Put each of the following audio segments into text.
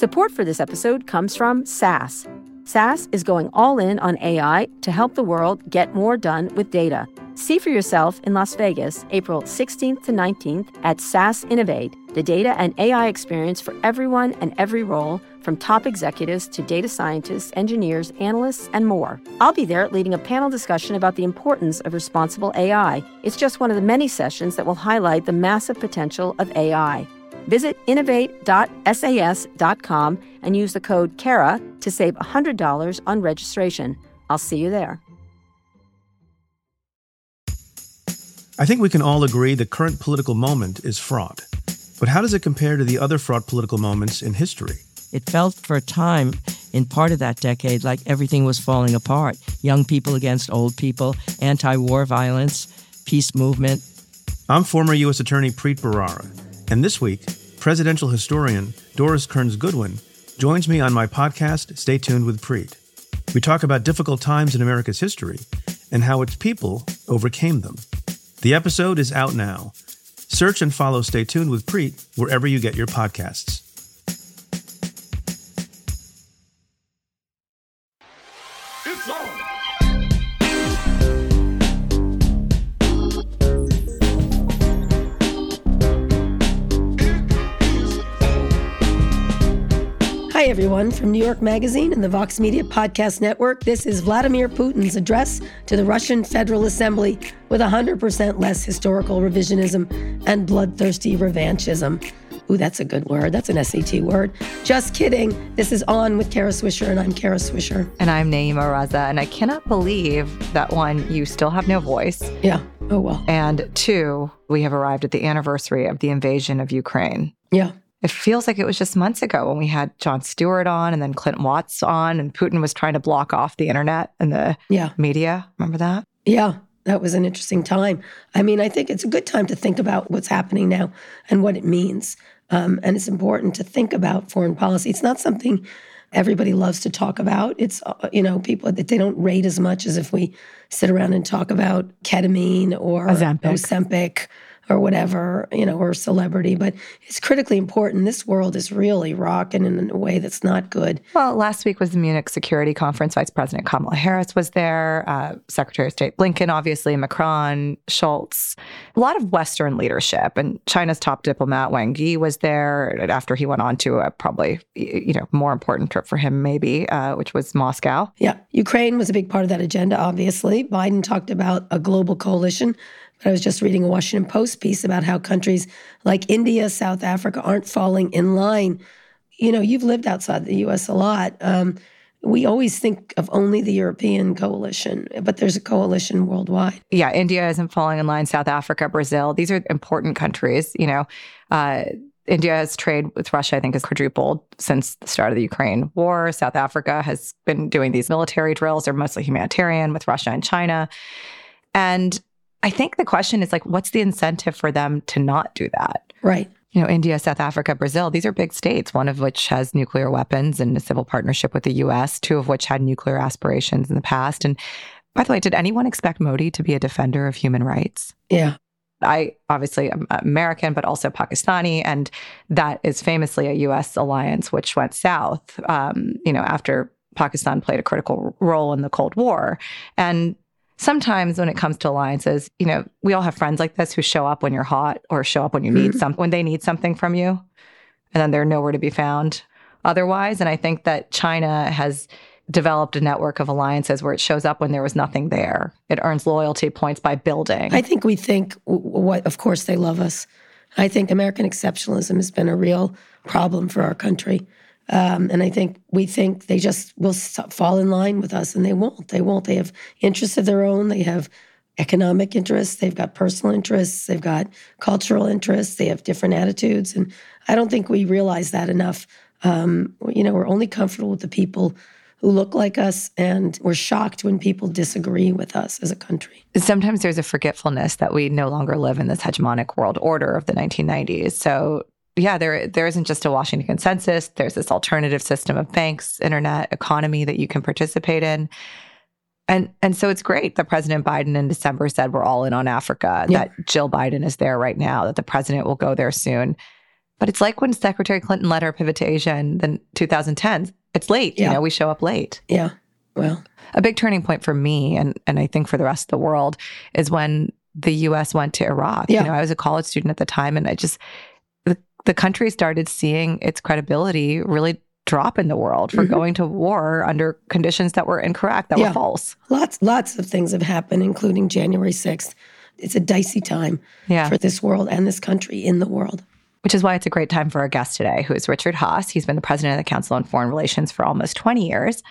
Support for this episode comes from SAS. SAS is going all in on AI to help the world get more done with data. See for yourself in Las Vegas, April 16th to 19th at SAS Innovate, the data and AI experience for everyone and every role, from top executives to data scientists, engineers, analysts, and more. I'll be there leading a panel discussion about the importance of responsible AI. It's just one of the many sessions that will highlight the massive potential of AI. Visit innovate.sas.com and use the code CARA to save $100 on registration. I'll see you there. I think we can all agree the current political moment is fraught. But how does it compare to the other fraught political moments in history? It felt for a time in part of that decade like everything was falling apart young people against old people, anti war violence, peace movement. I'm former U.S. Attorney Preet Bharara, and this week, presidential historian Doris Kearns Goodwin joins me on my podcast, Stay Tuned with Preet. We talk about difficult times in America's history and how its people overcame them. The episode is out now. Search and follow Stay Tuned with Preet wherever you get your podcasts. Hi, everyone. From New York Magazine and the Vox Media Podcast Network, this is Vladimir Putin's address to the Russian Federal Assembly with 100% less historical revisionism and bloodthirsty revanchism. Ooh, that's a good word. That's an SAT word. Just kidding. This is On with Kara Swisher, and I'm Kara Swisher. And I'm Nayeema Raza. And I cannot believe that one, you still have no voice. Yeah. Oh, well. And two, we have arrived at the anniversary of the invasion of Ukraine. Yeah. It feels like it was just months ago when we had Jon Stewart on and then Clinton Watts on, and Putin was trying to block off the internet and the Yeah. media. Remember that? Yeah. That was an interesting time. I mean, I think it's a good time to think about what's happening now and what it means. Um, and it's important to think about foreign policy. It's not something everybody loves to talk about. It's, uh, you know, people that they don't rate as much as if we sit around and talk about ketamine or Ozempic. Ozempic or whatever, you know, or celebrity. But it's critically important. This world is really rocking in a way that's not good. Well, last week was the Munich Security Conference. Vice President Kamala Harris was there, uh, Secretary of State Blinken, obviously, Macron, Scholz, a lot of Western leadership. And China's top diplomat, Wang Yi, was there after he went on to a probably, you know, more important trip for him, maybe, uh, which was Moscow. Yeah, Ukraine was a big part of that agenda, obviously. Biden talked about a global coalition. I was just reading a Washington Post piece about how countries like India, South Africa aren't falling in line. You know, you've lived outside the US a lot. Um, we always think of only the European coalition, but there's a coalition worldwide. yeah, India isn't falling in line. South Africa, Brazil, these are important countries. You know, uh, India's trade with Russia, I think, has quadrupled since the start of the Ukraine war. South Africa has been doing these military drills. They're mostly humanitarian with Russia and China. And I think the question is like, what's the incentive for them to not do that? Right. You know, India, South Africa, Brazil, these are big states, one of which has nuclear weapons and a civil partnership with the US, two of which had nuclear aspirations in the past. And by the way, did anyone expect Modi to be a defender of human rights? Yeah. I obviously am American, but also Pakistani, and that is famously a U.S. alliance which went south. Um, you know, after Pakistan played a critical role in the Cold War, and sometimes when it comes to alliances, you know, we all have friends like this who show up when you're hot or show up when you need mm-hmm. some when they need something from you, and then they're nowhere to be found otherwise. And I think that China has developed a network of alliances where it shows up when there was nothing there. It earns loyalty points by building. I think we think w- what, of course, they love us. I think American exceptionalism has been a real problem for our country. Um, and I think we think they just will fall in line with us, and they won't. They won't. They have interests of their own. They have economic interests. They've got personal interests. They've got cultural interests. They have different attitudes. And I don't think we realize that enough. Um, you know, we're only comfortable with the people who look like us, and we're shocked when people disagree with us as a country. sometimes there's a forgetfulness that we no longer live in this hegemonic world order of the 1990s. So yeah, there there isn't just a Washington consensus. There's this alternative system of banks, internet, economy that you can participate in. And and so it's great that President Biden in December said we're all in on Africa, Yeah. that Jill Biden is there right now, that the president will go there soon. But it's like when Secretary Clinton led her pivot to Asia in the 2010s. It's late. Yeah. You know, we show up late. Yeah. Well, A big turning point for me and, and I think for the rest of the world is when the US went to Iraq. Yeah. You know, I was a college student at the time and I just the, country started seeing its credibility really drop in the world for Mhm. going to war under conditions that were incorrect, that Yeah. were false. lots lots of things have happened, including January 6th. It's a dicey time Yeah. for this world and this country in the world. which is why it's a great time for our guest today, who is Richard Haass. He's been the president of the Council on Foreign Relations for almost 20 years,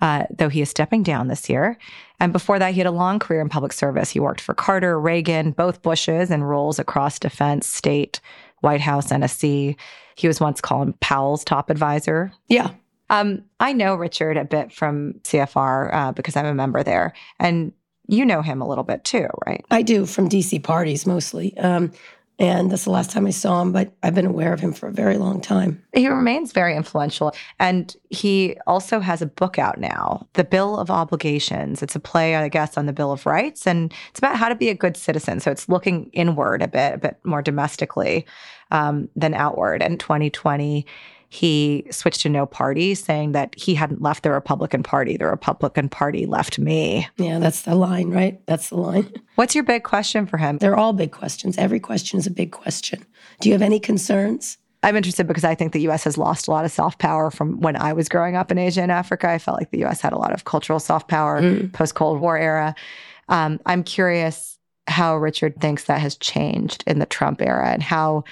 uh, though he is stepping down this year. And before that, he had a long career in public service. He worked for Carter, Reagan, both Bushes, and roles across defense, state, White House, NSC. He was once Colin Powell's top advisor. Yeah. Um, I know Richard a bit from CFR uh, because I'm a member there, and you know him a little bit too, right? I do from DC parties mostly. Um, and that's the last time I saw him, but I've been aware of him for a very long time. He remains very influential. And he also has a book out now, The Bill of Obligations. It's a play, I guess, on the Bill of Rights. And it's about how to be a good citizen. So it's looking inward a bit, a bit more domestically um, than outward. And 2020, he switched to no party, saying that he hadn't left the Republican Party. The Republican Party left me. Yeah, that's the line, right? That's the line. What's your big question for him? They're all big questions. Every question is a big question. Do you have any concerns? I'm interested because I think the US has lost a lot of soft power from when I was growing up in Asia and Africa. I felt like the US had a lot of cultural soft power Mm. post Cold War era. Um, I'm curious how Richard thinks that has changed in the Trump era and how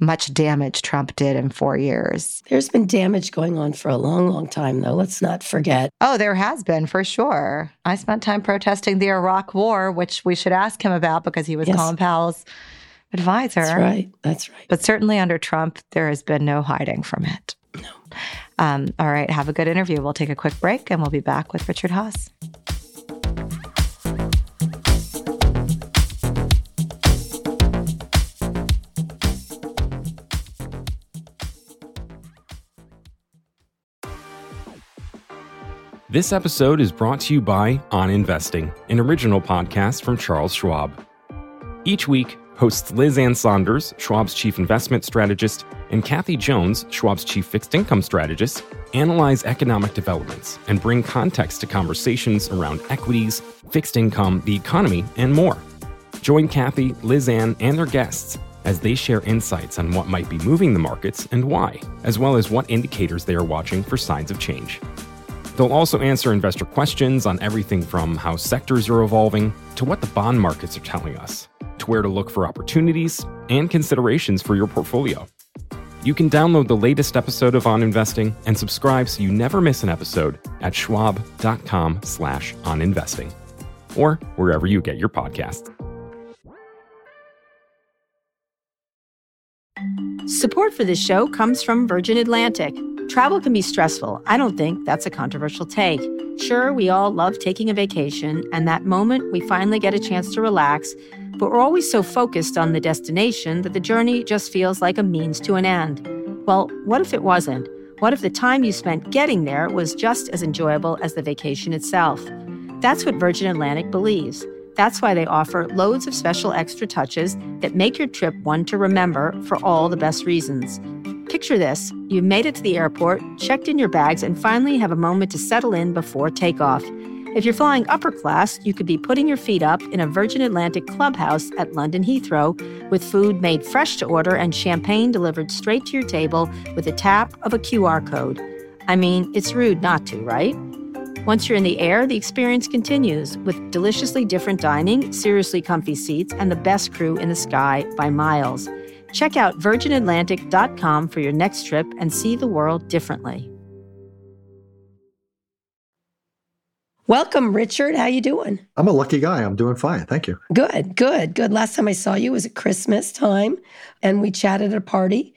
much damage Trump did in four years. There's been damage going on for a long, long time, though. Let's not forget. Oh, there has been for sure. I spent time protesting the Iraq War, which we should ask him about because he was Yes. Colin Powell's advisor. That's right. That's right. But certainly under Trump, there has been no hiding from it. No. Um, all right. Have a good interview. We'll take a quick break and we'll be back with Richard Haass. This episode is brought to you by On Investing, an original podcast from Charles Schwab. Each week, hosts Liz Ann Sonders, Schwab's chief investment strategist, and Kathy Jones, Schwab's chief fixed income strategist, analyze economic developments and bring context to conversations around equities, fixed income, the economy, and more. Join Kathy, Liz Ann, and their guests as they share insights on what might be moving the markets and why, as well as what indicators they are watching for signs of change. They'll also answer investor questions on everything from how sectors are evolving to what the bond markets are telling us, to where to look for opportunities and considerations for your portfolio. You can download the latest episode of On Investing and subscribe so you never miss an episode at schwab.com slash oninvesting or wherever you get your podcasts. Support for this show comes from Virgin Atlantic. Travel can be stressful. I don't think that's a controversial take. Sure, we all love taking a vacation and that moment we finally get a chance to relax, but we're always so focused on the destination that the journey just feels like a means to an end. Well, what if it wasn't? What if the time you spent getting there was just as enjoyable as the vacation itself? That's what Virgin Atlantic believes. That's why they offer loads of special extra touches that make your trip one to remember for all the best reasons. Picture this you've made it to the airport, checked in your bags, and finally have a moment to settle in before takeoff. If you're flying upper class, you could be putting your feet up in a Virgin Atlantic clubhouse at London Heathrow with food made fresh to order and champagne delivered straight to your table with a tap of a QR code. I mean, it's rude not to, right? Once you're in the air, the experience continues with deliciously different dining, seriously comfy seats, and the best crew in the sky by miles. Check out virginatlantic.com for your next trip and see the world differently. Welcome, Richard. How you doing? I'm a lucky guy. I'm doing fine. Thank you. Good, good, good. Last time I saw you was at Christmas time, and we chatted at a party,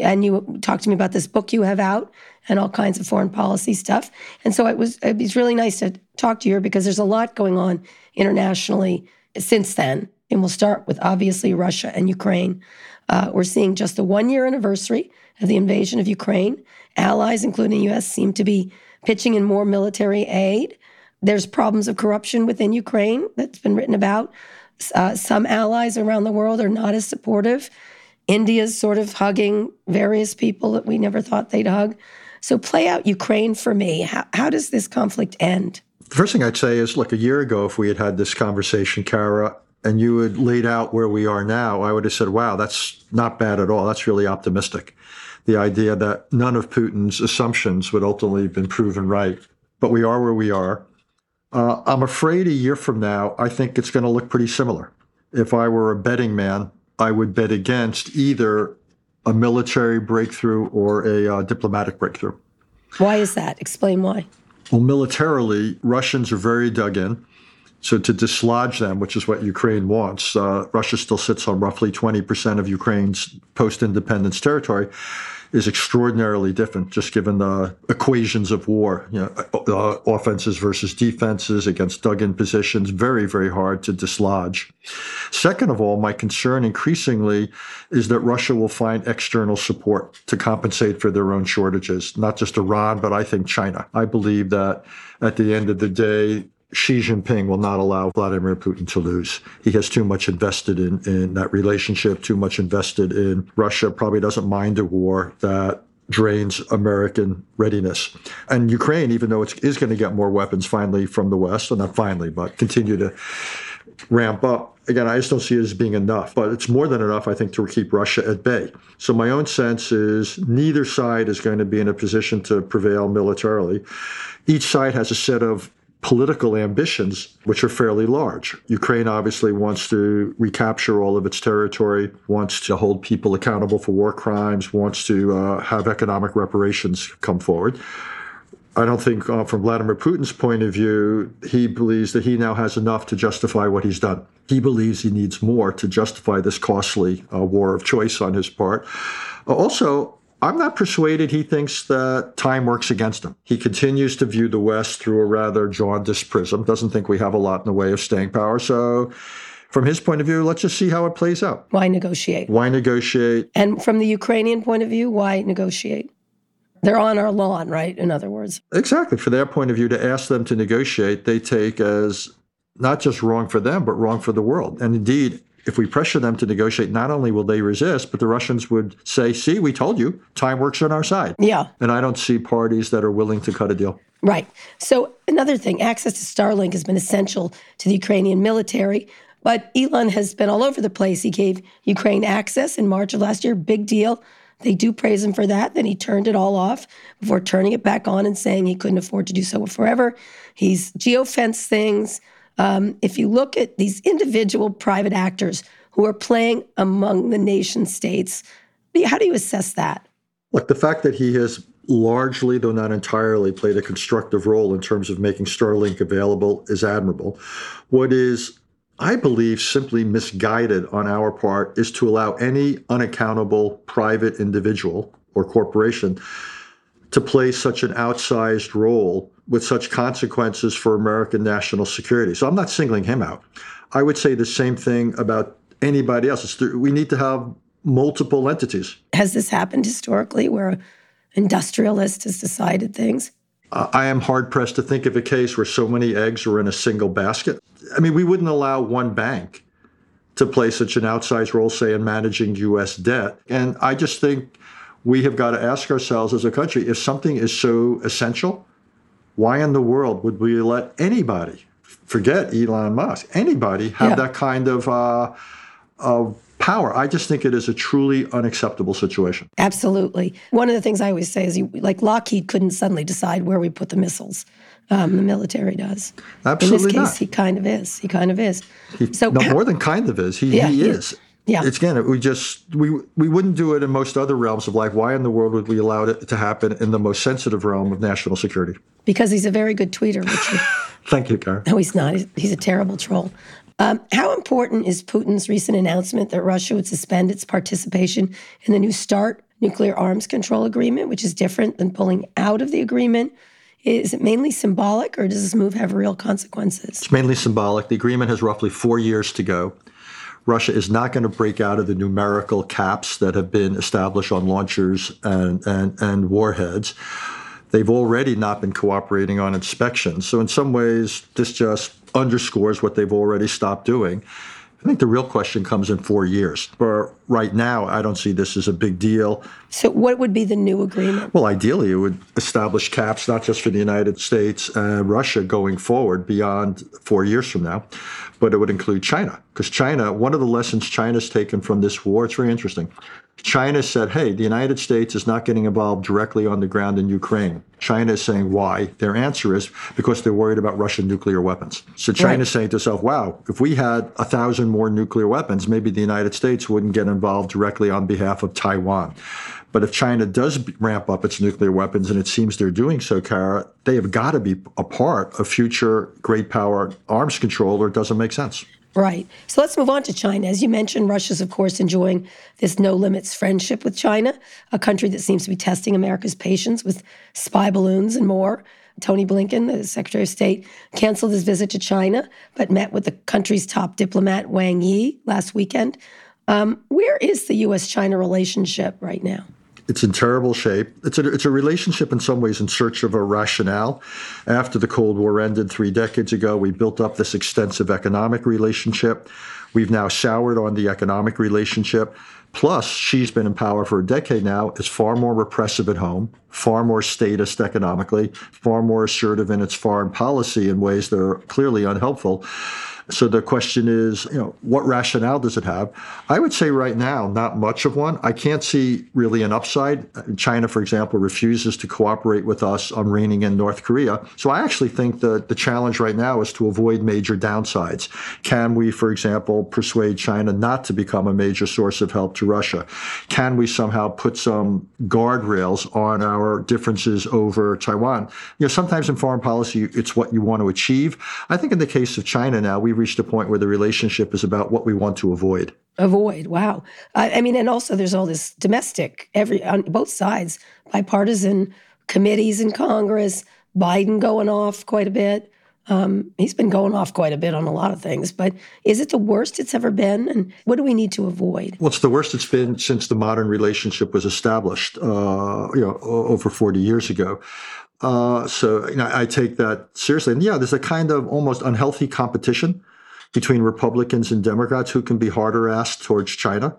and you talked to me about this book you have out and all kinds of foreign policy stuff. And so it was it was really nice to talk to you because there's a lot going on internationally since then. And we'll start with obviously Russia and Ukraine. Uh, we're seeing just the one year anniversary of the invasion of Ukraine. Allies, including the U.S., seem to be pitching in more military aid. There's problems of corruption within Ukraine that's been written about. Uh, some allies around the world are not as supportive. India's sort of hugging various people that we never thought they'd hug. So play out Ukraine for me. How, how does this conflict end? The first thing I'd say is look, a year ago, if we had had this conversation, Kara, and you had laid out where we are now, I would have said, wow, that's not bad at all. That's really optimistic. The idea that none of Putin's assumptions would ultimately have been proven right. But we are where we are. Uh, I'm afraid a year from now, I think it's going to look pretty similar. If I were a betting man, I would bet against either a military breakthrough or a uh, diplomatic breakthrough. Why is that? Explain why. Well, militarily, Russians are very dug in. So to dislodge them, which is what Ukraine wants, uh, Russia still sits on roughly 20% of Ukraine's post-independence territory is extraordinarily different, just given the equations of war. You know, uh, offenses versus defenses against dug-in positions, very, very hard to dislodge. Second of all, my concern increasingly is that Russia will find external support to compensate for their own shortages, not just Iran, but I think China. I believe that at the end of the day, Xi Jinping will not allow Vladimir Putin to lose. He has too much invested in, in that relationship, too much invested in Russia, probably doesn't mind a war that drains American readiness. And Ukraine, even though it is going to get more weapons finally from the West, well, not finally, but continue to ramp up. Again, I just don't see it as being enough, but it's more than enough, I think, to keep Russia at bay. So my own sense is neither side is going to be in a position to prevail militarily. Each side has a set of political ambitions, which are fairly large. Ukraine obviously wants to recapture all of its territory, wants to hold people accountable for war crimes, wants to uh, have economic reparations come forward. I don't think, uh, from Vladimir Putin's point of view, he believes that he now has enough to justify what he's done. He believes he needs more to justify this costly uh, war of choice on his part. Also, I'm not persuaded he thinks that time works against him. He continues to view the West through a rather jaundiced prism, doesn't think we have a lot in the way of staying power. So, from his point of view, let's just see how it plays out. Why negotiate? Why negotiate? And from the Ukrainian point of view, why negotiate? They're on our lawn, right? In other words. Exactly. For their point of view, to ask them to negotiate, they take as not just wrong for them, but wrong for the world. And indeed, if we pressure them to negotiate, not only will they resist, but the Russians would say, see, we told you, time works on our side. Yeah. And I don't see parties that are willing to cut a deal. Right. So, another thing access to Starlink has been essential to the Ukrainian military. But Elon has been all over the place. He gave Ukraine access in March of last year, big deal. They do praise him for that. Then he turned it all off before turning it back on and saying he couldn't afford to do so forever. He's geofence things. Um, if you look at these individual private actors who are playing among the nation states, how do you assess that? Look, the fact that he has largely, though not entirely, played a constructive role in terms of making Starlink available is admirable. What is, I believe, simply misguided on our part is to allow any unaccountable private individual or corporation to play such an outsized role with such consequences for American national security. So I'm not singling him out. I would say the same thing about anybody else. we need to have multiple entities. Has this happened historically where an industrialist has decided things? Uh, I am hard pressed to think of a case where so many eggs were in a single basket. I mean, we wouldn't allow one bank to play such an outsized role, say, in managing U.S. debt. And I just think we have got to ask ourselves as a country if something is so essential, why in the world would we let anybody, forget Elon Musk, anybody have yeah. that kind of, uh, of power? I just think it is a truly unacceptable situation. Absolutely. One of the things I always say is, you, like Lockheed couldn't suddenly decide where we put the missiles. Um, the military does. Absolutely In this case, not. he kind of is. He kind of is. He, so no, more than kind of is. He, yeah, he is. Yeah. It's again, we just we we wouldn't do it in most other realms of life. Why in the world would we allow it to happen in the most sensitive realm of national security? Because he's a very good tweeter, Richard. Thank you, Karen. No, he's not. He's, he's a terrible troll. Um, how important is Putin's recent announcement that Russia would suspend its participation in the new START nuclear arms control agreement, which is different than pulling out of the agreement? Is it mainly symbolic, or does this move have real consequences? It's mainly symbolic. The agreement has roughly four years to go. Russia is not going to break out of the numerical caps that have been established on launchers and, and, and warheads. They've already not been cooperating on inspections. So, in some ways, this just underscores what they've already stopped doing. I think the real question comes in four years. But right now, I don't see this as a big deal. So, what would be the new agreement? Well, ideally, it would establish caps not just for the United States and Russia going forward beyond four years from now, but it would include China. Because China, one of the lessons China's taken from this war, it's very interesting. China said, hey, the United States is not getting involved directly on the ground in Ukraine. China is saying why. Their answer is because they're worried about Russian nuclear weapons. So China's right. saying to itself, wow, if we had a thousand more nuclear weapons, maybe the United States wouldn't get involved directly on behalf of Taiwan. But if China does ramp up its nuclear weapons, and it seems they're doing so, Kara, they have got to be a part of future great power arms control, or it doesn't make sense. Right. So let's move on to China. As you mentioned, Russia's, of course, enjoying this no limits friendship with China, a country that seems to be testing America's patience with spy balloons and more. Tony Blinken, the Secretary of State, canceled his visit to China, but met with the country's top diplomat, Wang Yi, last weekend. Um, where is the U.S. China relationship right now? It's in terrible shape. It's a, it's a relationship in some ways in search of a rationale. After the Cold War ended three decades ago, we built up this extensive economic relationship. We've now soured on the economic relationship. Plus, Xi's been in power for a decade now, is far more repressive at home, far more statist economically, far more assertive in its foreign policy in ways that are clearly unhelpful. So the question is, you know, what rationale does it have? I would say right now, not much of one. I can't see really an upside. China, for example, refuses to cooperate with us on reining in North Korea. So I actually think that the challenge right now is to avoid major downsides. Can we, for example, persuade China not to become a major source of help to Russia? Can we somehow put some guardrails on our differences over Taiwan? You know, sometimes in foreign policy, it's what you want to achieve. I think in the case of China now, we've reached a point where the relationship is about what we want to avoid. Avoid. Wow. I, I mean, and also there's all this domestic, every on both sides, bipartisan committees in Congress. Biden going off quite a bit. Um, he's been going off quite a bit on a lot of things, but is it the worst it's ever been? And what do we need to avoid? Well, it's the worst it's been since the modern relationship was established, uh, you know, over 40 years ago. Uh, so you know, I take that seriously. And yeah, there's a kind of almost unhealthy competition between Republicans and Democrats who can be harder asked towards China.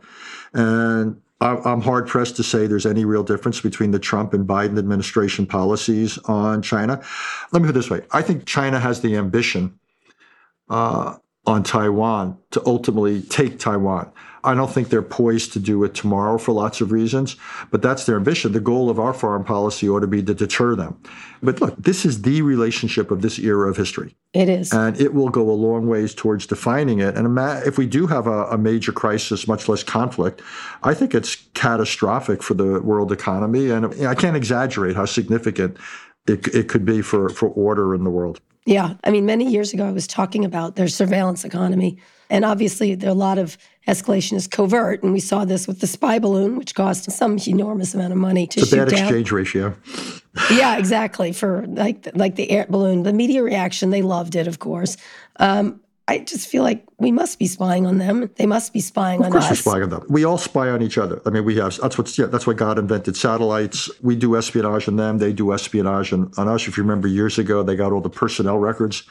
And I'm hard pressed to say there's any real difference between the Trump and Biden administration policies on China. Let me put it this way I think China has the ambition uh, on Taiwan to ultimately take Taiwan. I don't think they're poised to do it tomorrow for lots of reasons, but that's their ambition. The goal of our foreign policy ought to be to deter them. But look, this is the relationship of this era of history. It is. And it will go a long ways towards defining it. And if we do have a, a major crisis, much less conflict, I think it's catastrophic for the world economy. And I can't exaggerate how significant it, it could be for, for order in the world. Yeah. I mean, many years ago, I was talking about their surveillance economy. And obviously, there are a lot of escalation is covert. And we saw this with the spy balloon, which cost some enormous amount of money to it's shoot a bad down. exchange ratio. yeah, exactly. For like like the air balloon, the media reaction, they loved it, of course. Um, I just feel like we must be spying on them. They must be spying on us. Of course, we're spying on them. We all spy on each other. I mean, we have. That's what. Yeah, that's why God invented satellites. We do espionage on them. They do espionage on, on us. If you remember years ago, they got all the personnel records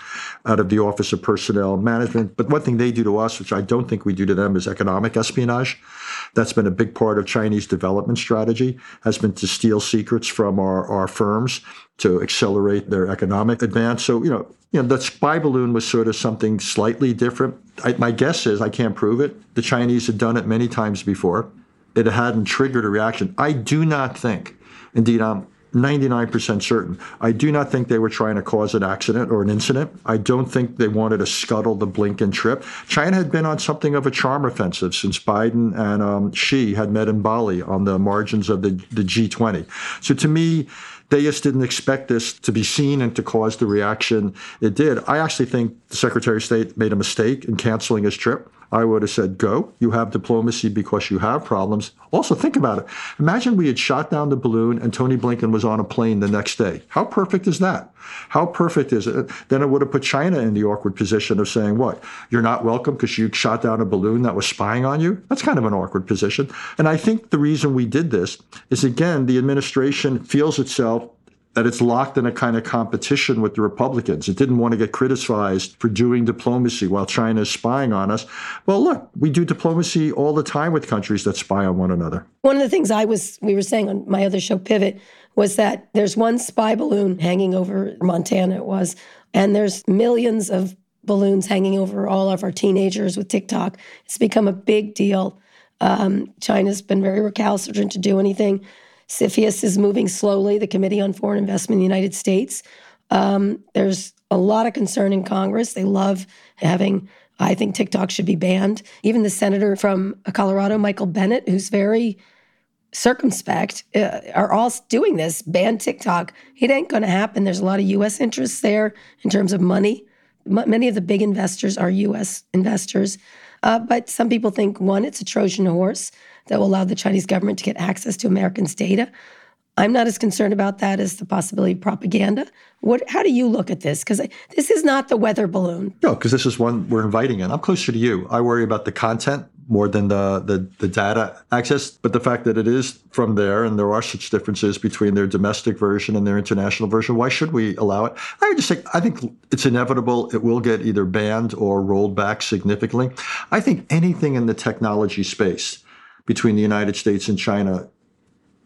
out of the Office of Personnel Management. But one thing they do to us, which I don't think we do to them, is economic espionage. That's been a big part of Chinese development strategy. Has been to steal secrets from our, our firms to accelerate their economic advance. So, you know, you know, the spy balloon was sort of something slightly different. I, my guess is, I can't prove it, the Chinese had done it many times before. It hadn't triggered a reaction. I do not think, indeed, I'm 99% certain, I do not think they were trying to cause an accident or an incident. I don't think they wanted to scuttle the Blinken trip. China had been on something of a charm offensive since Biden and um, Xi had met in Bali on the margins of the, the G20. So to me, they just didn't expect this to be seen and to cause the reaction it did. I actually think the Secretary of State made a mistake in canceling his trip. I would have said, go. You have diplomacy because you have problems. Also, think about it. Imagine we had shot down the balloon and Tony Blinken was on a plane the next day. How perfect is that? How perfect is it? Then it would have put China in the awkward position of saying, what? You're not welcome because you shot down a balloon that was spying on you? That's kind of an awkward position. And I think the reason we did this is, again, the administration feels itself that it's locked in a kind of competition with the Republicans. It didn't want to get criticized for doing diplomacy while China is spying on us. Well, look, we do diplomacy all the time with countries that spy on one another. One of the things I was we were saying on my other show Pivot was that there's one spy balloon hanging over Montana it was and there's millions of balloons hanging over all of our teenagers with TikTok. It's become a big deal. Um, China's been very recalcitrant to do anything. CFIUS is moving slowly, the Committee on Foreign Investment in the United States. Um, there's a lot of concern in Congress. They love having, I think TikTok should be banned. Even the senator from Colorado, Michael Bennet, who's very circumspect, uh, are all doing this ban TikTok. It ain't going to happen. There's a lot of U.S. interests there in terms of money. M- many of the big investors are U.S. investors. Uh, but some people think one, it's a Trojan horse that will allow the Chinese government to get access to Americans' data. I'm not as concerned about that as the possibility of propaganda. What? How do you look at this? Because this is not the weather balloon. No, because this is one we're inviting in. I'm closer to you. I worry about the content more than the, the, the data access, but the fact that it is from there and there are such differences between their domestic version and their international version, why should we allow it? I just say I think it's inevitable. It will get either banned or rolled back significantly. I think anything in the technology space between the United States and China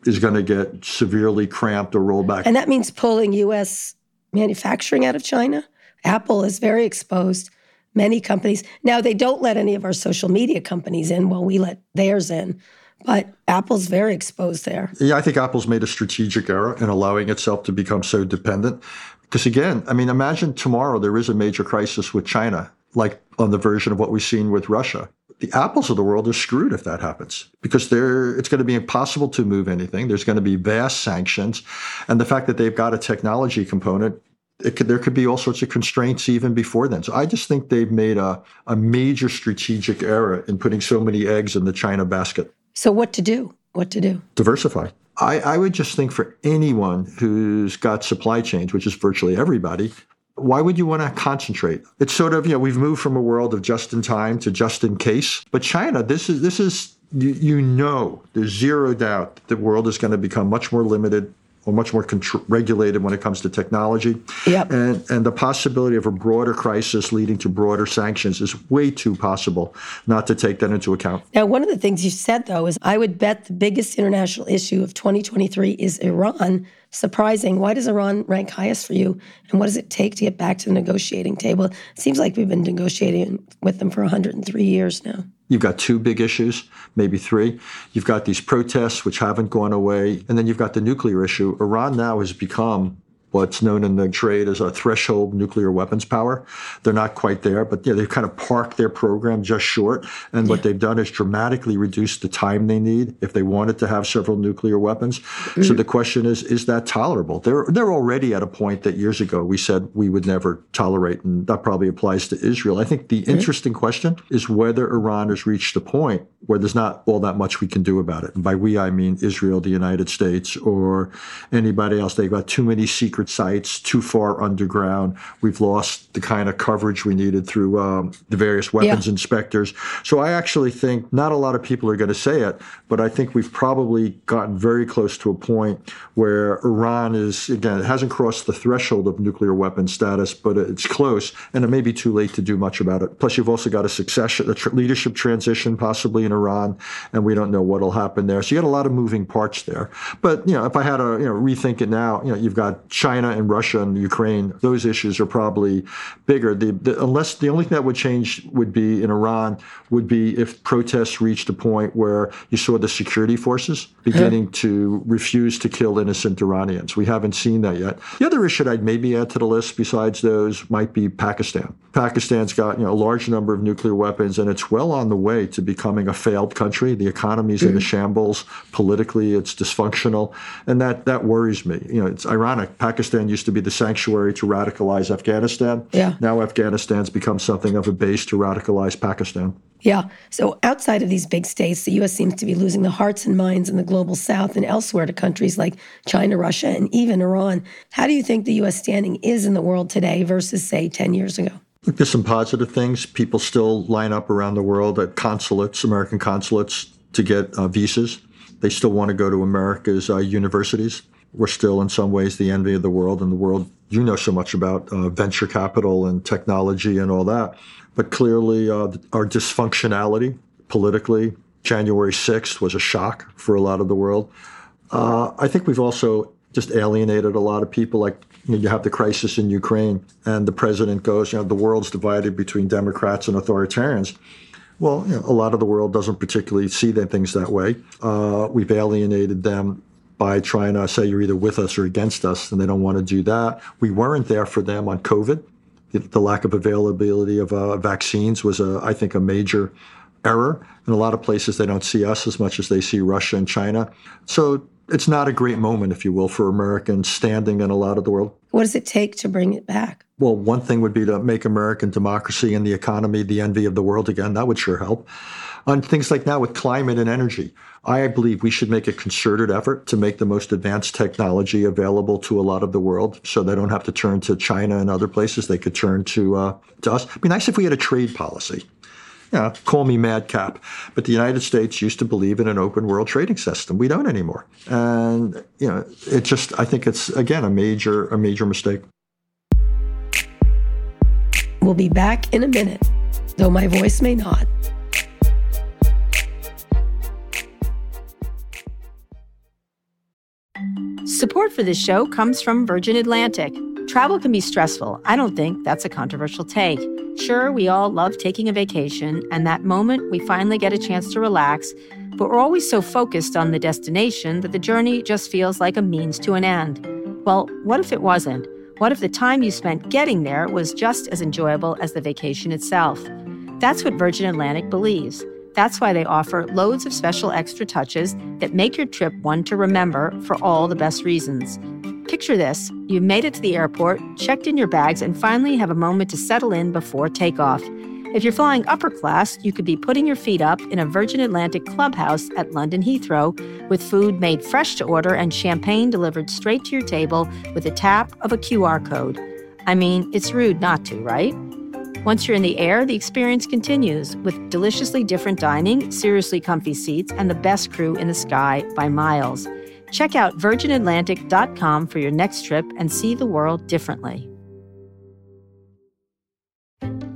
is going to get severely cramped or rolled back. And that means pulling U.S. manufacturing out of China. Apple is very exposed. Many companies. Now, they don't let any of our social media companies in while we let theirs in. But Apple's very exposed there. Yeah, I think Apple's made a strategic error in allowing itself to become so dependent. Because again, I mean, imagine tomorrow there is a major crisis with China, like on the version of what we've seen with Russia the apples of the world are screwed if that happens because they're, it's going to be impossible to move anything. There's going to be vast sanctions. And the fact that they've got a technology component, could, there could be all sorts of constraints even before then. So I just think they've made a, a major strategic error in putting so many eggs in the China basket. So, what to do? What to do? Diversify. I, I would just think for anyone who's got supply chains, which is virtually everybody, why would you want to concentrate? It's sort of, you know, we've moved from a world of just in time to just in case. But China, this is this is you, you know, there's zero doubt that the world is going to become much more limited or much more contr- regulated when it comes to technology. Yep. And, and the possibility of a broader crisis leading to broader sanctions is way too possible not to take that into account. Now, one of the things you said, though, is I would bet the biggest international issue of 2023 is Iran. Surprising. Why does Iran rank highest for you? And what does it take to get back to the negotiating table? It seems like we've been negotiating with them for 103 years now. You've got two big issues, maybe three. You've got these protests, which haven't gone away. And then you've got the nuclear issue. Iran now has become what's known in the trade as a threshold nuclear weapons power. They're not quite there, but yeah, they've kind of parked their program just short. And what they've done is dramatically reduced the time they need if they wanted to have several nuclear weapons. Mm-hmm. So the question is, is that tolerable? They're they're already at a point that years ago we said we would never tolerate, and that probably applies to Israel. I think the mm-hmm. interesting question is whether Iran has reached a point where there's not all that much we can do about it. And by we I mean Israel, the United States, or anybody else. They've got too many secret sites too far underground. We've lost the kind of coverage we needed through um, the various weapons yeah. inspectors. So I actually think not a lot of people are going to say it, but I think we've probably gotten very close to a point where Iran is, again, it hasn't crossed the threshold of nuclear weapon status, but it's close, and it may be too late to do much about it. Plus, you've also got a succession, a tr- leadership transition possibly in Iran, and we don't know what'll happen there. So you got a lot of moving parts there. But, you know, if I had to, you know, rethink it now, you know, you've got China China and Russia and Ukraine, those issues are probably bigger. The, the, unless the only thing that would change would be in Iran would be if protests reached a point where you saw the security forces beginning to refuse to kill innocent Iranians. We haven't seen that yet. The other issue I'd maybe add to the list besides those might be Pakistan. Pakistan's got you know a large number of nuclear weapons and it's well on the way to becoming a failed country. The economy's mm-hmm. in a shambles. Politically, it's dysfunctional, and that that worries me. You know, it's ironic. Pakistan Pakistan used to be the sanctuary to radicalize Afghanistan. Yeah. Now Afghanistan's become something of a base to radicalize Pakistan. Yeah. So outside of these big states, the U.S. seems to be losing the hearts and minds in the global south and elsewhere to countries like China, Russia, and even Iran. How do you think the U.S. standing is in the world today versus, say, 10 years ago? Look, there's some positive things. People still line up around the world at consulates, American consulates, to get uh, visas. They still want to go to America's uh, universities We're still, in some ways, the envy of the world, and the world you know so much about uh, venture capital and technology and all that. But clearly, uh, our dysfunctionality politically, January 6th was a shock for a lot of the world. Uh, I think we've also just alienated a lot of people. Like you, know, you, have the crisis in Ukraine, and the president goes, you know, the world's divided between Democrats and authoritarians. Well, you know, a lot of the world doesn't particularly see things that way. Uh, we've alienated them by trying to say you're either with us or against us, and they don't want to do that. We weren't there for them on COVID. The, the lack of availability of uh, vaccines was, a, I think, a major error. In a lot of places, they don't see us as much as they see Russia and China. So it's not a great moment, if you will, for Americans standing in a lot of the world. What does it take to bring it back? Well, one thing would be to make American democracy and the economy the envy of the world again. That would sure help. On things like now with climate and energy, I believe we should make a concerted effort to make the most advanced technology available to a lot of the world so they don't have to turn to China and other places. They could turn to, uh, to us. It'd be nice if we had a trade policy know, call me madcap, but the United States used to believe in an open world trading system. We don't anymore, and you know, it just I think it's again a major a major mistake. We'll be back in a minute, though my voice may not. Support for this show comes from Virgin Atlantic. Travel can be stressful. I don't think that's a controversial take. Sure, we all love taking a vacation, and that moment we finally get a chance to relax, but we're always so focused on the destination that the journey just feels like a means to an end. Well, what if it wasn't? What if the time you spent getting there was just as enjoyable as the vacation itself? That's what Virgin Atlantic believes. That's why they offer loads of special extra touches that make your trip one to remember for all the best reasons. Picture this you've made it to the airport, checked in your bags, and finally have a moment to settle in before takeoff. If you're flying upper class, you could be putting your feet up in a Virgin Atlantic clubhouse at London Heathrow with food made fresh to order and champagne delivered straight to your table with a tap of a QR code. I mean, it's rude not to, right? Once you're in the air, the experience continues with deliciously different dining, seriously comfy seats, and the best crew in the sky by miles. Check out virginatlantic.com for your next trip and see the world differently.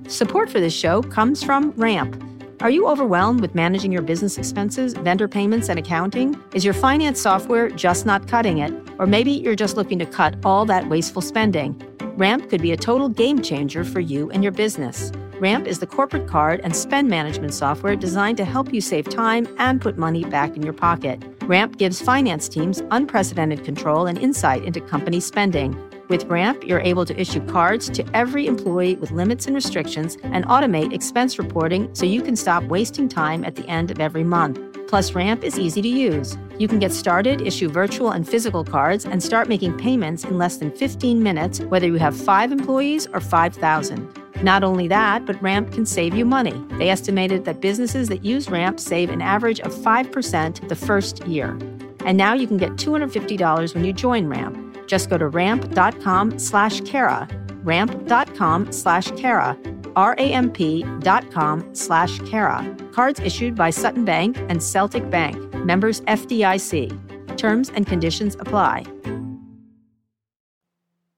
Support for this show comes from Ramp. Are you overwhelmed with managing your business expenses, vendor payments, and accounting? Is your finance software just not cutting it? Or maybe you're just looking to cut all that wasteful spending? Ramp could be a total game changer for you and your business. Ramp is the corporate card and spend management software designed to help you save time and put money back in your pocket. Ramp gives finance teams unprecedented control and insight into company spending. With Ramp, you're able to issue cards to every employee with limits and restrictions and automate expense reporting so you can stop wasting time at the end of every month. Plus, Ramp is easy to use. You can get started, issue virtual and physical cards, and start making payments in less than 15 minutes, whether you have five employees or 5,000. Not only that, but Ramp can save you money. They estimated that businesses that use Ramp save an average of 5% the first year. And now you can get $250 when you join Ramp. Just go to ramp.com slash Kara, ramp.com slash Kara, R-A-M-P dot com slash Kara. Cards issued by Sutton Bank and Celtic Bank, members FDIC. Terms and conditions apply.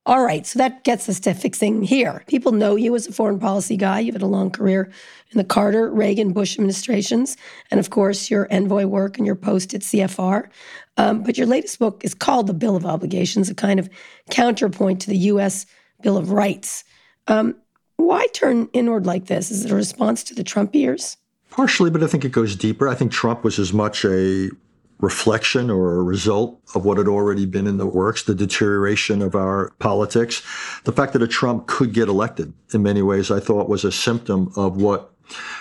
All right, so that gets us to fixing here. People know you as a foreign policy guy. You've had a long career in the Carter, Reagan, Bush administrations, and of course, your envoy work and your post at CFR. Um, but your latest book is called The Bill of Obligations, a kind of counterpoint to the U.S. Bill of Rights. Um, why turn inward like this? Is it a response to the Trump years? Partially, but I think it goes deeper. I think Trump was as much a reflection or a result of what had already been in the works, the deterioration of our politics. The fact that a Trump could get elected in many ways, I thought was a symptom of what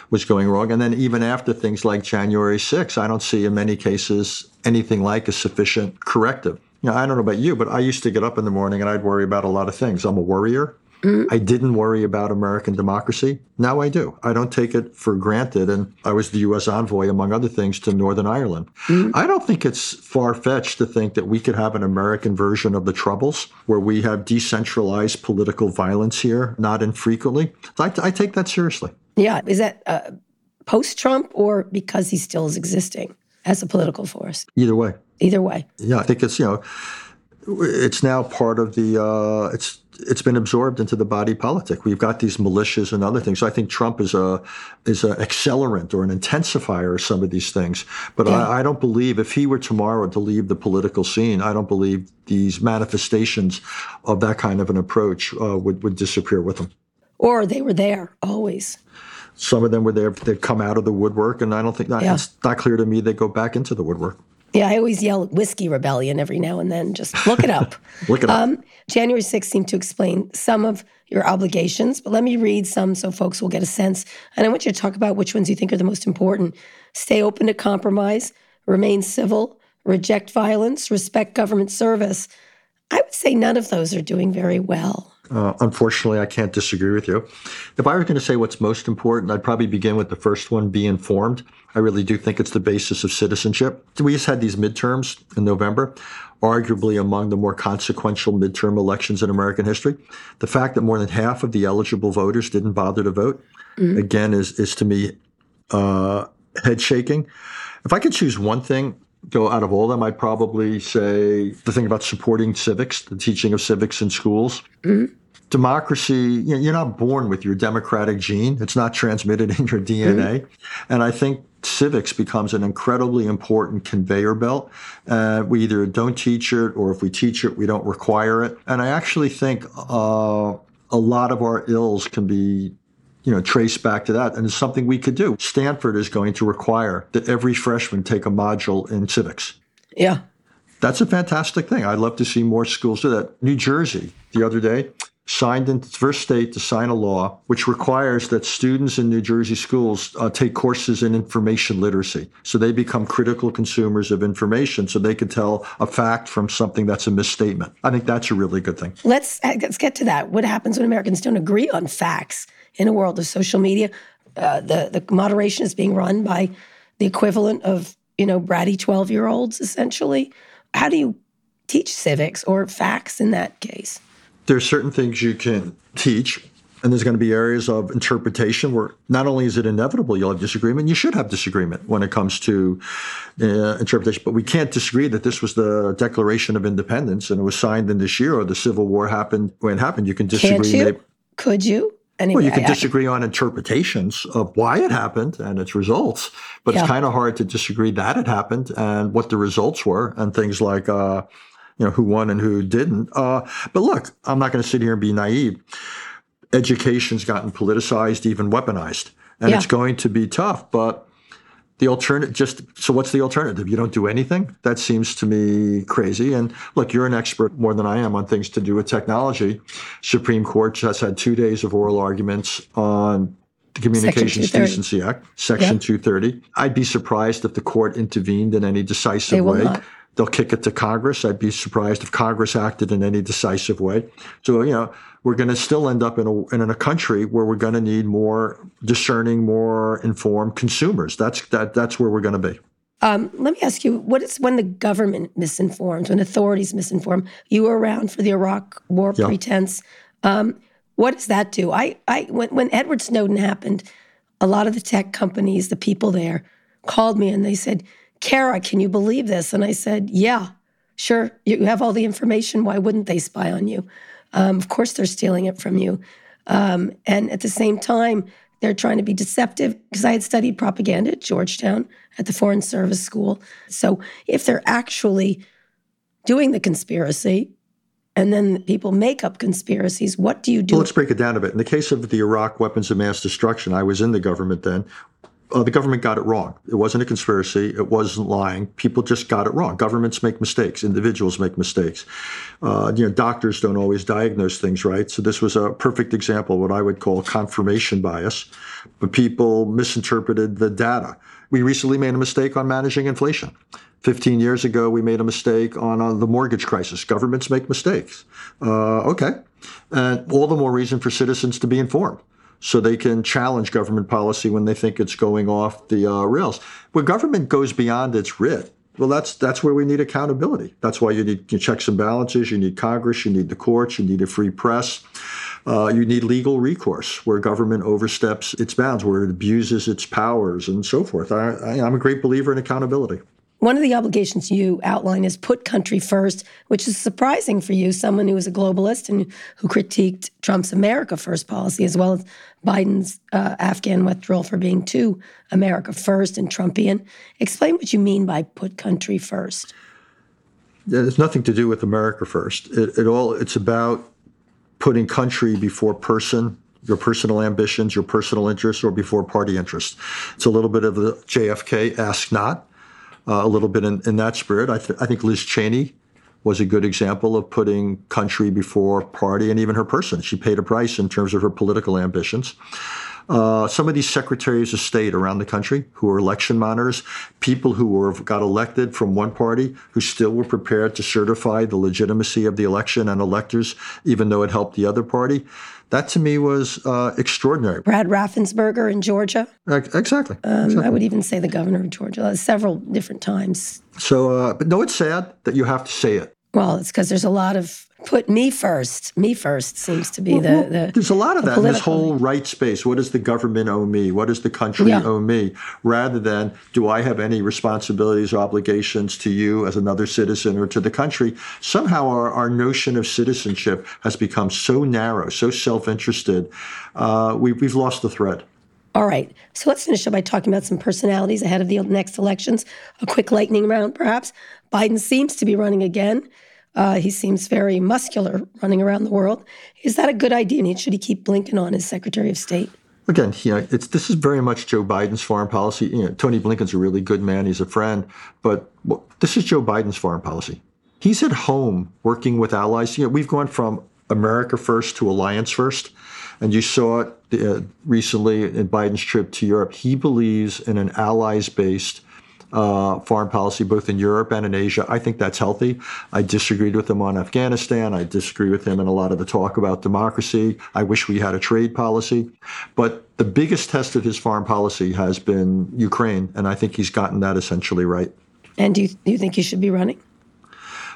was going wrong. And then even after things like January 6, I don't see in many cases anything like a sufficient corrective. You I don't know about you, but I used to get up in the morning and I'd worry about a lot of things. I'm a worrier. Mm-hmm. I didn't worry about American democracy. Now I do. I don't take it for granted. And I was the U.S. envoy, among other things, to Northern Ireland. Mm-hmm. I don't think it's far fetched to think that we could have an American version of the Troubles where we have decentralized political violence here, not infrequently. I, I take that seriously. Yeah. Is that uh, post Trump or because he still is existing as a political force? Either way. Either way. Yeah. I think it's, you know, it's now part of the uh, it's it's been absorbed into the body politic. We've got these militias and other things. So I think Trump is a is an accelerant or an intensifier of some of these things. But yeah. I, I, don't believe if he were tomorrow to leave the political scene, I don't believe these manifestations of that kind of an approach uh, would would disappear with him. Or they were there always. Some of them were there. They've come out of the woodwork, and I don't think that, yeah. it's not clear to me they go back into the woodwork. Yeah, I always yell whiskey rebellion every now and then. Just look it up. look it up. Um, January 6th seemed to explain some of your obligations, but let me read some so folks will get a sense. And I want you to talk about which ones you think are the most important. Stay open to compromise, remain civil, reject violence, respect government service. I would say none of those are doing very well. Uh, unfortunately, I can't disagree with you. If I were going to say what's most important, I'd probably begin with the first one be informed. I really do think it's the basis of citizenship. We just had these midterms in November, arguably among the more consequential midterm elections in American history. The fact that more than half of the eligible voters didn't bother to vote, mm-hmm. again, is, is to me uh, head shaking. If I could choose one thing, go out of all of them, I'd probably say the thing about supporting civics, the teaching of civics in schools. Mm-hmm. Democracy, you know, you're not born with your democratic gene. It's not transmitted in your DNA. Mm-hmm. And I think civics becomes an incredibly important conveyor belt. Uh, we either don't teach it, or if we teach it, we don't require it. And I actually think uh, a lot of our ills can be you know, trace back to that. And it's something we could do. Stanford is going to require that every freshman take a module in civics. Yeah. That's a fantastic thing. I'd love to see more schools do that. New Jersey, the other day, signed into the first state to sign a law which requires that students in New Jersey schools uh, take courses in information literacy. So they become critical consumers of information so they can tell a fact from something that's a misstatement. I think that's a really good thing. Let's, uh, let's get to that. What happens when Americans don't agree on facts? in a world of social media. Uh, the the moderation is being run by the equivalent of you know bratty twelve year olds essentially. How do you teach civics or facts in that case? There are certain things you can teach, and there's going to be areas of interpretation where not only is it inevitable you'll have disagreement, you should have disagreement when it comes to uh, interpretation. But we can't disagree that this was the Declaration of Independence and it was signed in this year, or the Civil War happened when it happened. You can disagree. You? Maybe. Could you? Anyway, well, you can I, disagree I, on interpretations of why it happened and its results, but yeah. it's kind of hard to disagree that it happened and what the results were and things like, uh, you know, who won and who didn't. Uh, but look, I'm not going to sit here and be naive. Education's gotten politicized, even weaponized, and yeah. it's going to be tough. But the alternative just so what's the alternative you don't do anything that seems to me crazy and look you're an expert more than i am on things to do with technology supreme court just had two days of oral arguments on the communications decency act section yeah. 230 i'd be surprised if the court intervened in any decisive way not. They'll kick it to congress i'd be surprised if congress acted in any decisive way so you know we're going to still end up in a, in a country where we're going to need more discerning, more informed consumers. That's that that's where we're going to be. Um, let me ask you: What is when the government misinforms, when authorities misinform? You were around for the Iraq War yeah. pretense. Um, what does that do? I, I when, when Edward Snowden happened, a lot of the tech companies, the people there, called me and they said, "Kara, can you believe this?" And I said, "Yeah, sure. You have all the information. Why wouldn't they spy on you?" Um, of course, they're stealing it from you. Um, and at the same time, they're trying to be deceptive because I had studied propaganda at Georgetown at the Foreign Service School. So if they're actually doing the conspiracy, and then people make up conspiracies. What do you do? Well, let's break it down a bit. In the case of the Iraq weapons of mass destruction, I was in the government then uh, the government got it wrong. It wasn't a conspiracy. It wasn't lying. People just got it wrong. Governments make mistakes. Individuals make mistakes. Uh, you know, doctors don't always diagnose things right. So this was a perfect example of what I would call confirmation bias. But people misinterpreted the data. We recently made a mistake on managing inflation. 15 years ago, we made a mistake on uh, the mortgage crisis. Governments make mistakes. Uh, okay. And all the more reason for citizens to be informed so they can challenge government policy when they think it's going off the uh, rails. Where government goes beyond its writ, well, that's that's where we need accountability. That's why you need checks and balances. You need Congress. You need the courts. You need a free press. Uh, you need legal recourse where government oversteps its bounds, where it abuses its powers, and so forth. I, I, I'm a great believer in accountability. One of the obligations you outline is put country first, which is surprising for you, someone who is a globalist and who critiqued Trump's America First policy, as well as Biden's uh, Afghan withdrawal for being too America First and Trumpian. Explain what you mean by put country first. It's nothing to do with America First. It, it all it's about putting country before person, your personal ambitions, your personal interests, or before party interests. It's a little bit of the JFK ask not, uh, a little bit in, in that spirit. I, th- I think Liz Cheney was a good example of putting country before party and even her person. She paid a price in terms of her political ambitions. Uh, some of these secretaries of state around the country who are election monitors, people who were got elected from one party who still were prepared to certify the legitimacy of the election and electors, even though it helped the other party. That to me was uh, extraordinary. Brad Raffensperger in Georgia. Exactly. Um, exactly. I would even say the governor of Georgia uh, several different times. So, uh, but no, it's sad that you have to say it. Well, it's because there's a lot of put me first. Me first seems to be the, the There's a lot of that in this whole right space. What does the government owe me? What does the country Yeah. owe me? Rather than do I have any responsibilities or obligations to you as another citizen or to the country? Somehow our, our notion of citizenship has become so narrow, so self-interested. Uh, we, we've lost the thread. All right. So let's finish up by talking about some personalities ahead of the next elections. A quick lightning round, perhaps. Biden seems to be running again. Uh, he seems very muscular running around the world. Is that a good idea? And should he keep Blinken on as Secretary of State? Again, you know, it's this is very much Joe Biden's foreign policy. You know, Tony Blinken's a really good man; he's a friend, but well, this is Joe Biden's foreign policy. He's at home working with allies. You know, we've gone from America first to alliance first, and you saw it uh, recently in Biden's trip to Europe. He believes in an allies-based uh, foreign policy, both in Europe and in Asia. I think that's healthy. I disagreed with him on Afghanistan. I disagree with him in a lot of the talk about democracy. I wish we had a trade policy. But the biggest test of his foreign policy has been Ukraine, and I think he's gotten that essentially right. And do you, do you think he should be running?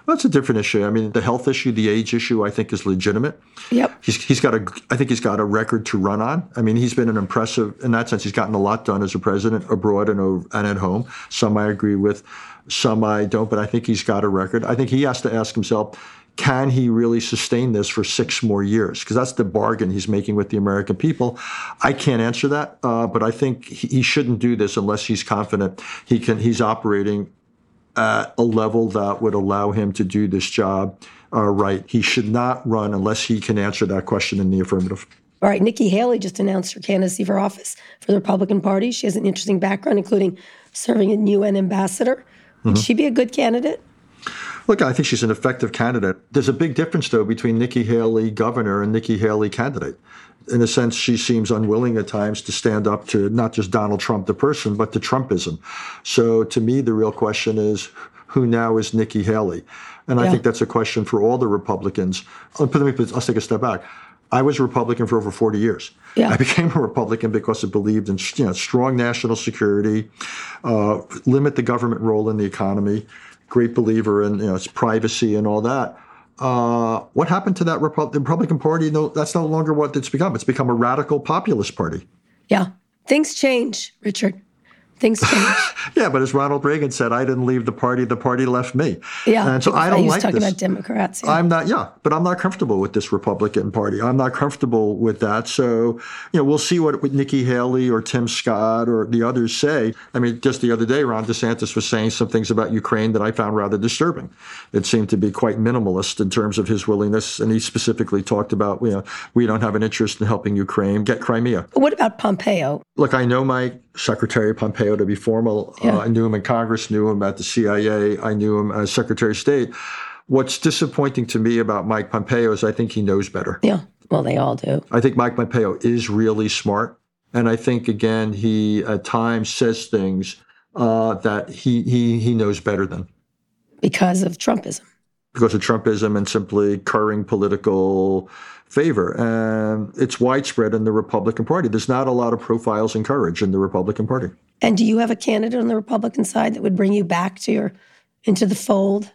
That's a different issue. I mean, the health issue, the age issue, I think is legitimate. Yep. He's, he's got a, I think he's got a record to run on. I mean, he's been an impressive, in that sense, he's gotten a lot done as a president abroad and, over, and at home. Some I agree with, some I don't, but I think he's got a record. I think he has to ask himself, can he really sustain this for six more years? Because that's the bargain he's making with the American people. I can't answer that, uh, but I think he, he shouldn't do this unless he's confident he can. He's operating at a level that would allow him to do this job uh, right. He should not run unless he can answer that question in the affirmative. All right. Nikki Haley just announced her candidacy for office for the Republican Party. She has an interesting background, including serving as UN ambassador. Would she be a good candidate? Look, I think she's an effective candidate. There's a big difference, though, between Nikki Haley, governor, and Nikki Haley, candidate. In a sense, she seems unwilling at times to stand up to not just Donald Trump, the person, but to Trumpism. So to me, the real question is who now is Nikki Haley? And I think that's a question for all the Republicans. Let me put, let's take a step back. I was a Republican for over 40 years. Yeah. I became a Republican because I believed in you know, strong national security, uh, limit the government role in the economy, great believer in you know, its privacy and all that. Uh, what happened to that the Republican Party? No, that's no longer what it's become. It's become a radical populist party. Yeah. Things change, Richard. Things change. Yeah, but as Ronald Reagan said, I didn't leave the party; the party left me. Yeah. and so I don't was like talking this. about Democrats. Yeah. I'm not, yeah, but I'm not comfortable with this Republican Party. I'm not comfortable with that. So, you know, we'll see what, Nikki Haley or Tim Scott or the others say. I mean, just the other day, Ron DeSantis was saying some things about Ukraine that I found rather disturbing. It seemed to be quite minimalist in terms of his willingness. And he specifically talked about, you know, we don't have an interest in helping Ukraine get Crimea. What about Pompeo? Look, I know my Secretary Pompeo to be formal. Yeah. Uh, I knew him in Congress, knew him at the CIA, I knew him as Secretary of State. What's disappointing to me about Mike Pompeo is I think he knows better. Yeah. Well, they all do. I think Mike Pompeo is really smart. And I think, again, he at times says things uh, that he, he, he knows better than because of Trumpism. Because of Trumpism and simply curring political favor. And it's widespread in the Republican Party. There's not a lot of profiles in courage in the Republican Party. And do you have a candidate on the Republican side that would bring you back to your into the fold?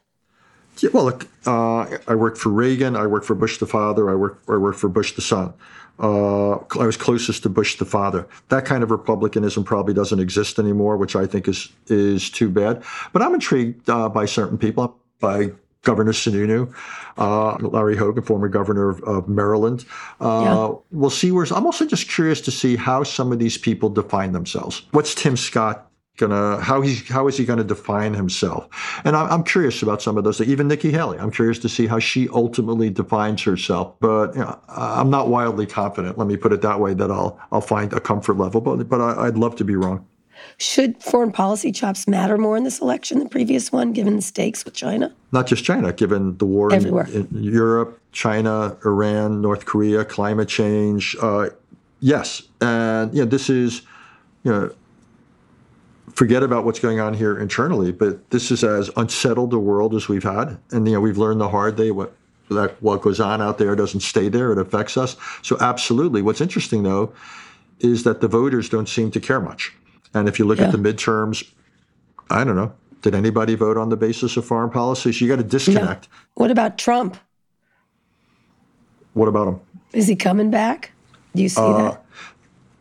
Yeah, well, look, uh, I worked for Reagan. I worked for Bush the father. I worked, I worked for Bush the son. Uh, I was closest to Bush the father. That kind of republicanism probably doesn't exist anymore, which I think is is too bad. But I'm intrigued uh, by certain people, by Governor Sununu, uh, Larry Hogan, former governor of, of Maryland. Uh, yeah. We'll see where. I'm also just curious to see how some of these people define themselves. What's Tim Scott gonna how he's how is he going to define himself and I'm, I'm, curious about some of those even nikki haley i'm curious to see how she ultimately defines herself but you know, i'm not wildly confident let me put it that way that i'll i'll find a comfort level but but I, i'd love to be wrong should foreign policy chops matter more in this election than the previous one given the stakes with china not just china given the war In, in europe china iran north korea climate change uh, yes and you know this is you know forget about what's going on here internally. But this is as unsettled a world as we've had, and you know we've learned the hard day what that what goes on out there doesn't stay there; it affects us. So absolutely. What's interesting though is that the voters don't seem to care much. And if you look yeah. at the midterms, I don't know. Did anybody vote on the basis of foreign policy? So you got to disconnect. No. What about Trump? What about him? Is he coming back? Do you see uh, that?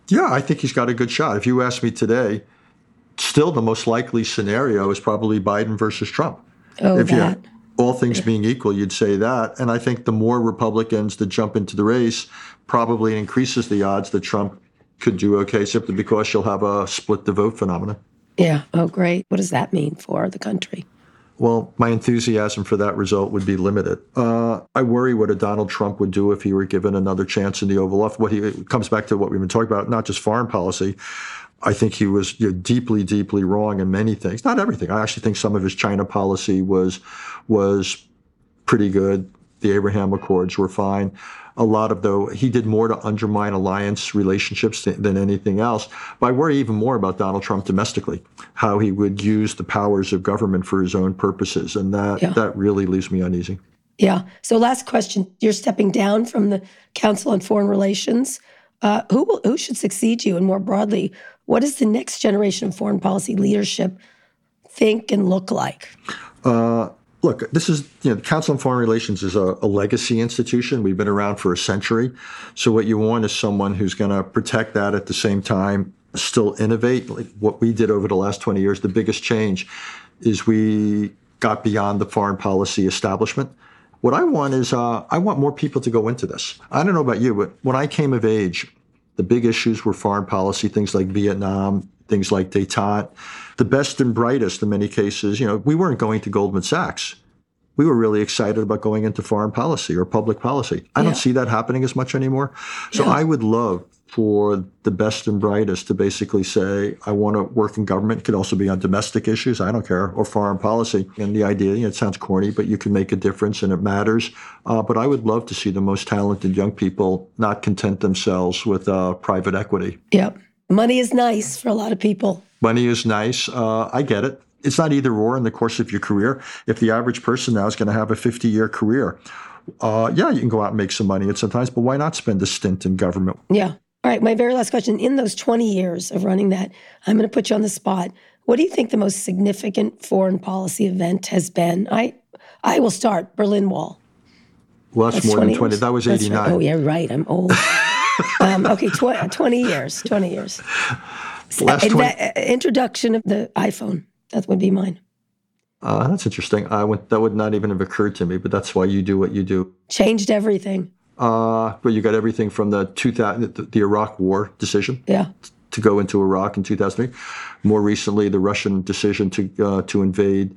Yeah, I think he's got a good shot. If you ask me today, still the most likely scenario is probably Biden versus Trump. Oh, if that. You, all things being equal, you'd say that. And I think the more Republicans that jump into the race probably increases the odds that Trump could do okay simply because you'll have a split the vote phenomenon. Yeah. Oh, great. What does that mean for the country? Well, my enthusiasm for that result would be limited. Uh, I worry what a Donald Trump would do if he were given another chance in the Oval Office. What he comes back to what we've been talking about, not just foreign policy, I think he was you know, deeply, deeply wrong in many things. Not everything. I actually think some of his China policy was was pretty good. The Abraham Accords were fine. A lot of though he did more to undermine alliance relationships than, than anything else. But I worry even more about Donald Trump domestically, how he would use the powers of government for his own purposes, and that yeah. that really leaves me uneasy. Yeah. So last question: You're stepping down from the Council on Foreign Relations. Uh, who will, who should succeed you, and more broadly, what does the next generation of foreign policy leadership think and look like? Uh, look, this is you know, the Council on Foreign Relations is a, a, legacy institution. We've been around for a century, so what you want is someone who's going to protect that at the same time, still innovate. Like what we did over the last twenty years, the biggest change is we got beyond the foreign policy establishment. What I want is uh, I want more people to go into this. I don't know about you, but when I came of age, the big issues were foreign policy, things like Vietnam, things like detente. The best and brightest in many cases, you know, we weren't going to Goldman Sachs. We were really excited about going into foreign policy or public policy. I yeah. don't see that happening as much anymore. So yeah. I would love for the best and brightest to basically say, I want to work in government. It could also be on domestic issues, I don't care, or foreign policy. And the idea, you know, it sounds corny, but you can make a difference and it matters. Uh, but I would love to see the most talented young people not content themselves with uh, private equity. Yep. Money is nice for a lot of people. Money is nice. Uh, I get it. It's not either or in the course of your career. If the average person now is going to have a 50 year career, uh, yeah, you can go out and make some money at sometimes, but why not spend a stint in government? Yeah. All right, my very last question. In those 20 years of running that, I'm going to put you on the spot. What do you think the most significant foreign policy event has been? I I will start Berlin Wall. Well, that's, that's more 20 than 20. Years. That was 89. Right. Oh, yeah, right. I'm old. um, okay, tw- 20 years. 20 years. Last 20- that, uh, introduction of the iPhone. That would be mine. Uh, that's interesting. I went, that would not even have occurred to me, but that's why you do what you do. Changed everything. Uh, but you got everything from the 2000, the, the Iraq War decision. Yeah. To go into Iraq in 2003. More recently, the Russian decision to uh, to invade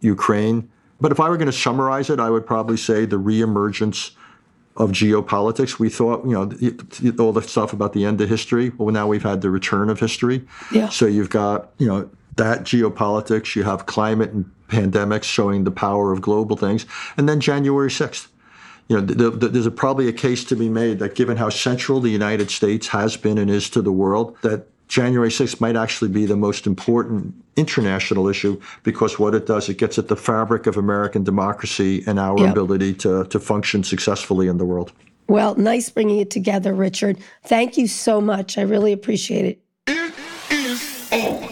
Ukraine. But if I were going to summarize it, I would probably say the reemergence of geopolitics. We thought, you know, all the stuff about the end of history. Well, now we've had the return of history. Yeah. So you've got, you know, that geopolitics. You have climate and pandemics showing the power of global things, and then January 6th you know, the, the, there's a, probably a case to be made that given how central the United States has been and is to the world, that January 6th might actually be the most important international issue because what it does, it gets at the fabric of American democracy and our yep. ability to, to function successfully in the world. Well, nice bringing it together, Richard. Thank you so much. I really appreciate it. It is on.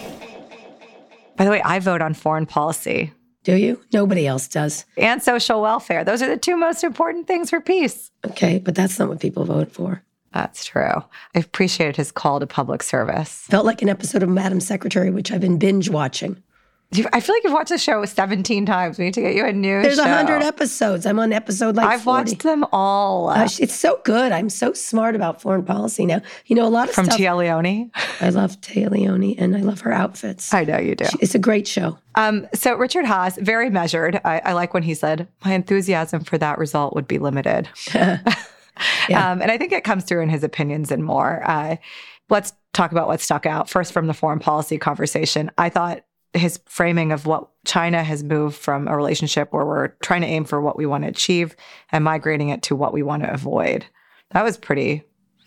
By the way, I vote on foreign policy. Do you? Nobody else does. and social welfare. Those are the two most important things for peace. Okay, but that's not what people vote for. That's true. I appreciated his call to public service. Felt like an episode of Madam Secretary, which I've been binge watching. I feel like you've watched the show 17 times. We need to get you a new There's show. a hundred episodes. I'm on episode like I've 40. watched them all. Uh, it's so good. I'm so smart about foreign policy now. You know, a lot of from stuff. Téa Leoni. I love Téa Leoni and I love her outfits. I know you do. It's a great show. Um, so Richard Haass, very measured. I, I like when he said, "My enthusiasm for that result would be limited," Yeah. um, and I think it comes through in his opinions and more. Uh, let's talk about what stuck out first from the foreign policy conversation. I thought his framing of what China has moved from a relationship where we're trying to aim for what we want to achieve and migrating it to what we want to avoid. That was pretty.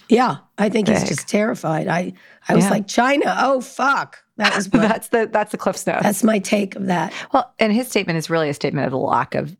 Yeah, I think he's just terrified. I I was Yeah. like China. Oh fuck, that was That's the that's the Cliff's notes. that's my take of that. Well, and his statement is really a statement of the lack of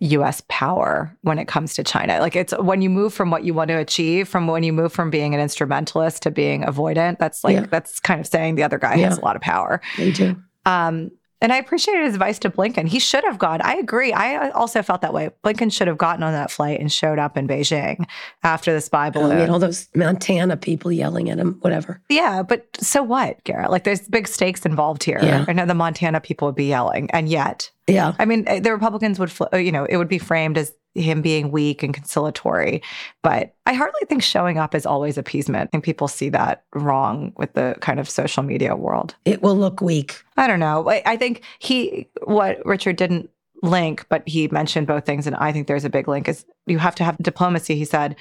US power when it comes to China. Like it's when you move from what you want to achieve, from when you move from being an instrumentalist to being avoidant, that's like Yeah. that's kind of saying the other guy has a lot of power. They do. Um and I appreciated his advice to Blinken. He should have gone. I agree. I also felt that way. Blinken should have gotten on that flight and showed up in Beijing after the spy I balloon. mean, all those Montana people yelling at him, whatever. Yeah, but so what, Garrett? Like there's big stakes involved here. Yeah. I know the Montana people would be yelling, and yet Yeah, I mean, eh, the Republicans would, fl- you know, it would be framed as him being weak and conciliatory. But I hardly think showing up is always appeasement. I think people see that wrong with the kind of social media world. it will look weak. I don't know. I, I think he, what Richard didn't link, but he mentioned both things. And I think there's a big link is you have to have diplomacy, he said,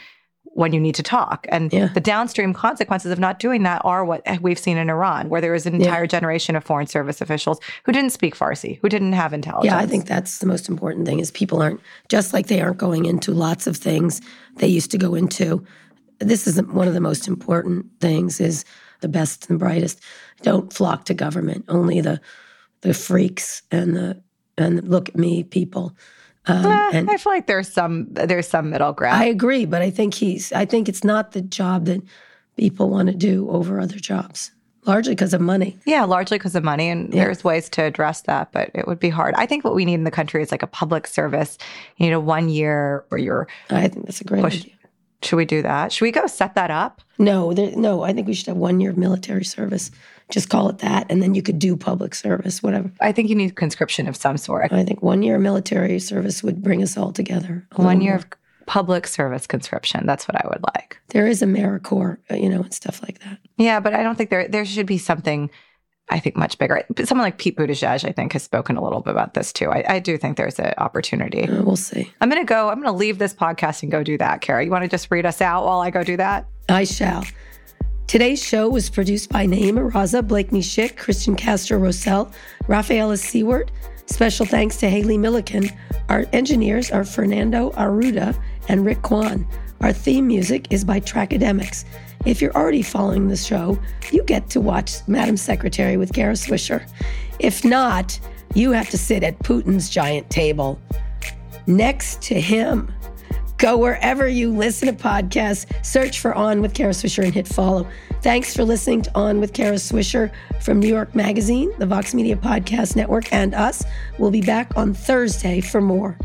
when you need to talk. And Yeah. the downstream consequences of not doing that are what we've seen in Iran, where there was an Yeah. entire generation of foreign service officials who didn't speak Farsi, who didn't have intelligence. Yeah, I think that's the most important thing is people aren't just like they aren't going into lots of things they used to go into. This is one of the most important things is the best and brightest don't flock to government. Only the the freaks and the and the look at me people. Um, Eh, and I feel like there's some there's some middle ground. I agree, but I think he's I think it's not the job that people want to do over other jobs, largely because of money. yeah, largely because of money, and Yeah. there's ways to address that, but it would be hard. I think what we need in the country is like a public service. You know, one year where you're. I think that's a great Push. idea. Should we do that? Should we go set that up? No, there, no, I think we should have one year of military service. Just call it that, and then you could do public service, whatever. I think you need conscription of some sort. I think one year of military service would bring us all together. One year more. of public service conscription. That's what I would like. There is AmeriCorps, you know, and stuff like that. Yeah, but I don't think there there should be something. I think much bigger. Someone like Pete Buttigieg, I think, has spoken a little bit about this too. I, I do think there's an opportunity. Uh, we'll see. I'm going to go. I'm going to leave this podcast and go do that. Kara, you want to just read us out while I go do that? I shall. Today's show was produced by Nayeema Raza, Blakeney Schick, Christian Castro Rosell, Rafaela Siewert. Special thanks to Haley Milliken. Our engineers are Fernando Arruda and Rick Kwan. Our theme music is by Trackademics. If you're already following the show, you get to watch Madam Secretary with Kara Swisher. If not, you have to sit at Putin's giant table next to him. Go wherever you listen to podcasts, search for On with Kara Swisher and hit follow. Thanks for listening to On with Kara Swisher from New York Magazine, the Vox Media Podcast Network, and us. We'll be back on Thursday for more.